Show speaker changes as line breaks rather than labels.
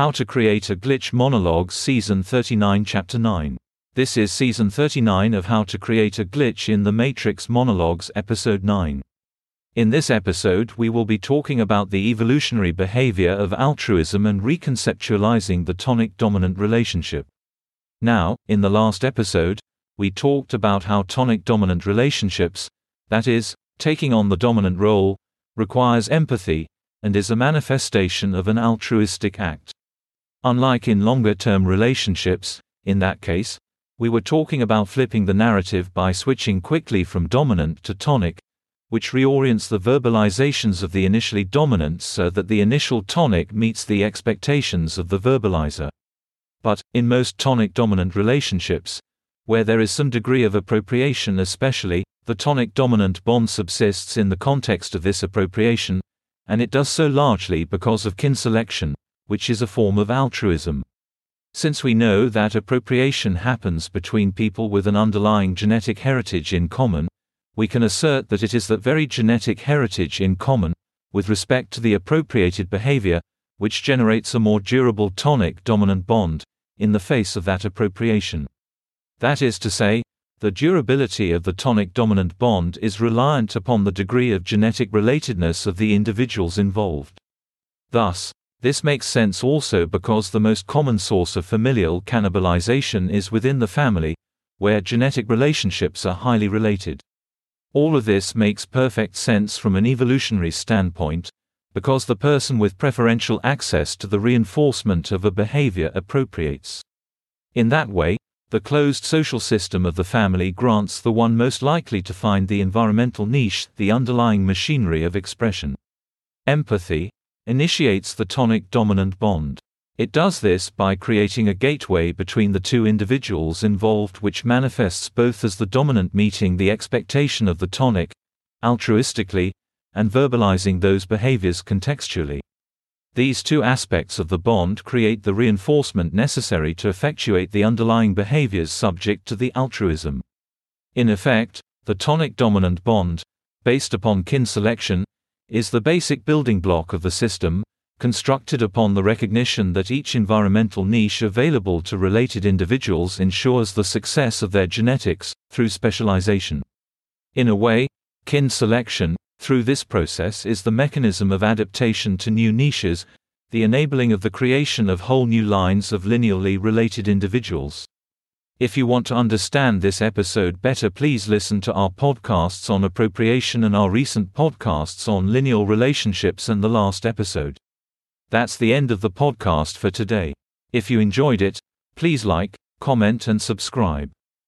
How to Create a Glitch Monologues Season 39 Chapter 9. This is Season 39 of How to Create a Glitch in the Matrix Monologues Episode 9. In this episode, we will be talking about the evolutionary behavior of altruism and reconceptualizing the tonic dominant relationship. Now, in the last episode, we talked about how tonic dominant relationships, that is, taking on the dominant role, requires empathy, and is a manifestation of an altruistic act. Unlike in longer term relationships, in that case, we were talking about flipping the narrative by switching quickly from dominant to tonic, which reorients the verbalizations of the initially dominant so that the initial tonic meets the expectations of the verbalizer. But, in most tonic dominant relationships, where there is some degree of appropriation, especially, the tonic dominant bond subsists in the context of this appropriation, and it does so largely because of kin selection, which is a form of altruism. Since we know that appropriation happens between people with an underlying genetic heritage in common, we can assert that it is that very genetic heritage in common, with respect to the appropriated behavior, which generates a more durable tonic dominant bond, in the face of that appropriation. That is to say, the durability of the tonic dominant bond is reliant upon the degree of genetic relatedness of the individuals involved. Thus, this makes sense also because the most common source of familial cannibalization is within the family, where genetic relationships are highly related. All of this makes perfect sense from an evolutionary standpoint, because the person with preferential access to the reinforcement of a behavior appropriates. In that way, the closed social system of the family grants the one most likely to find the environmental niche, the underlying machinery of expression. Empathy, initiates the tonic dominant bond. It does this by creating a gateway between the two individuals involved which manifests both as the dominant meeting the expectation of the tonic, altruistically, and verbalizing those behaviors contextually. These two aspects of the bond create the reinforcement necessary to effectuate the underlying behaviors subject to the altruism. In effect, the tonic dominant bond, based upon kin selection, is the basic building block of the system, constructed upon the recognition that each environmental niche available to related individuals ensures the success of their genetics, through specialization. In a way, kin selection, through this process is the mechanism of adaptation to new niches, the enabling of the creation of whole new lines of lineally related individuals. If you want to understand this episode better, please listen to our podcasts on appropriation and our recent podcasts on lineal relationships and the last episode. That's the end of the podcast for today. If you enjoyed it, please like, comment, and subscribe.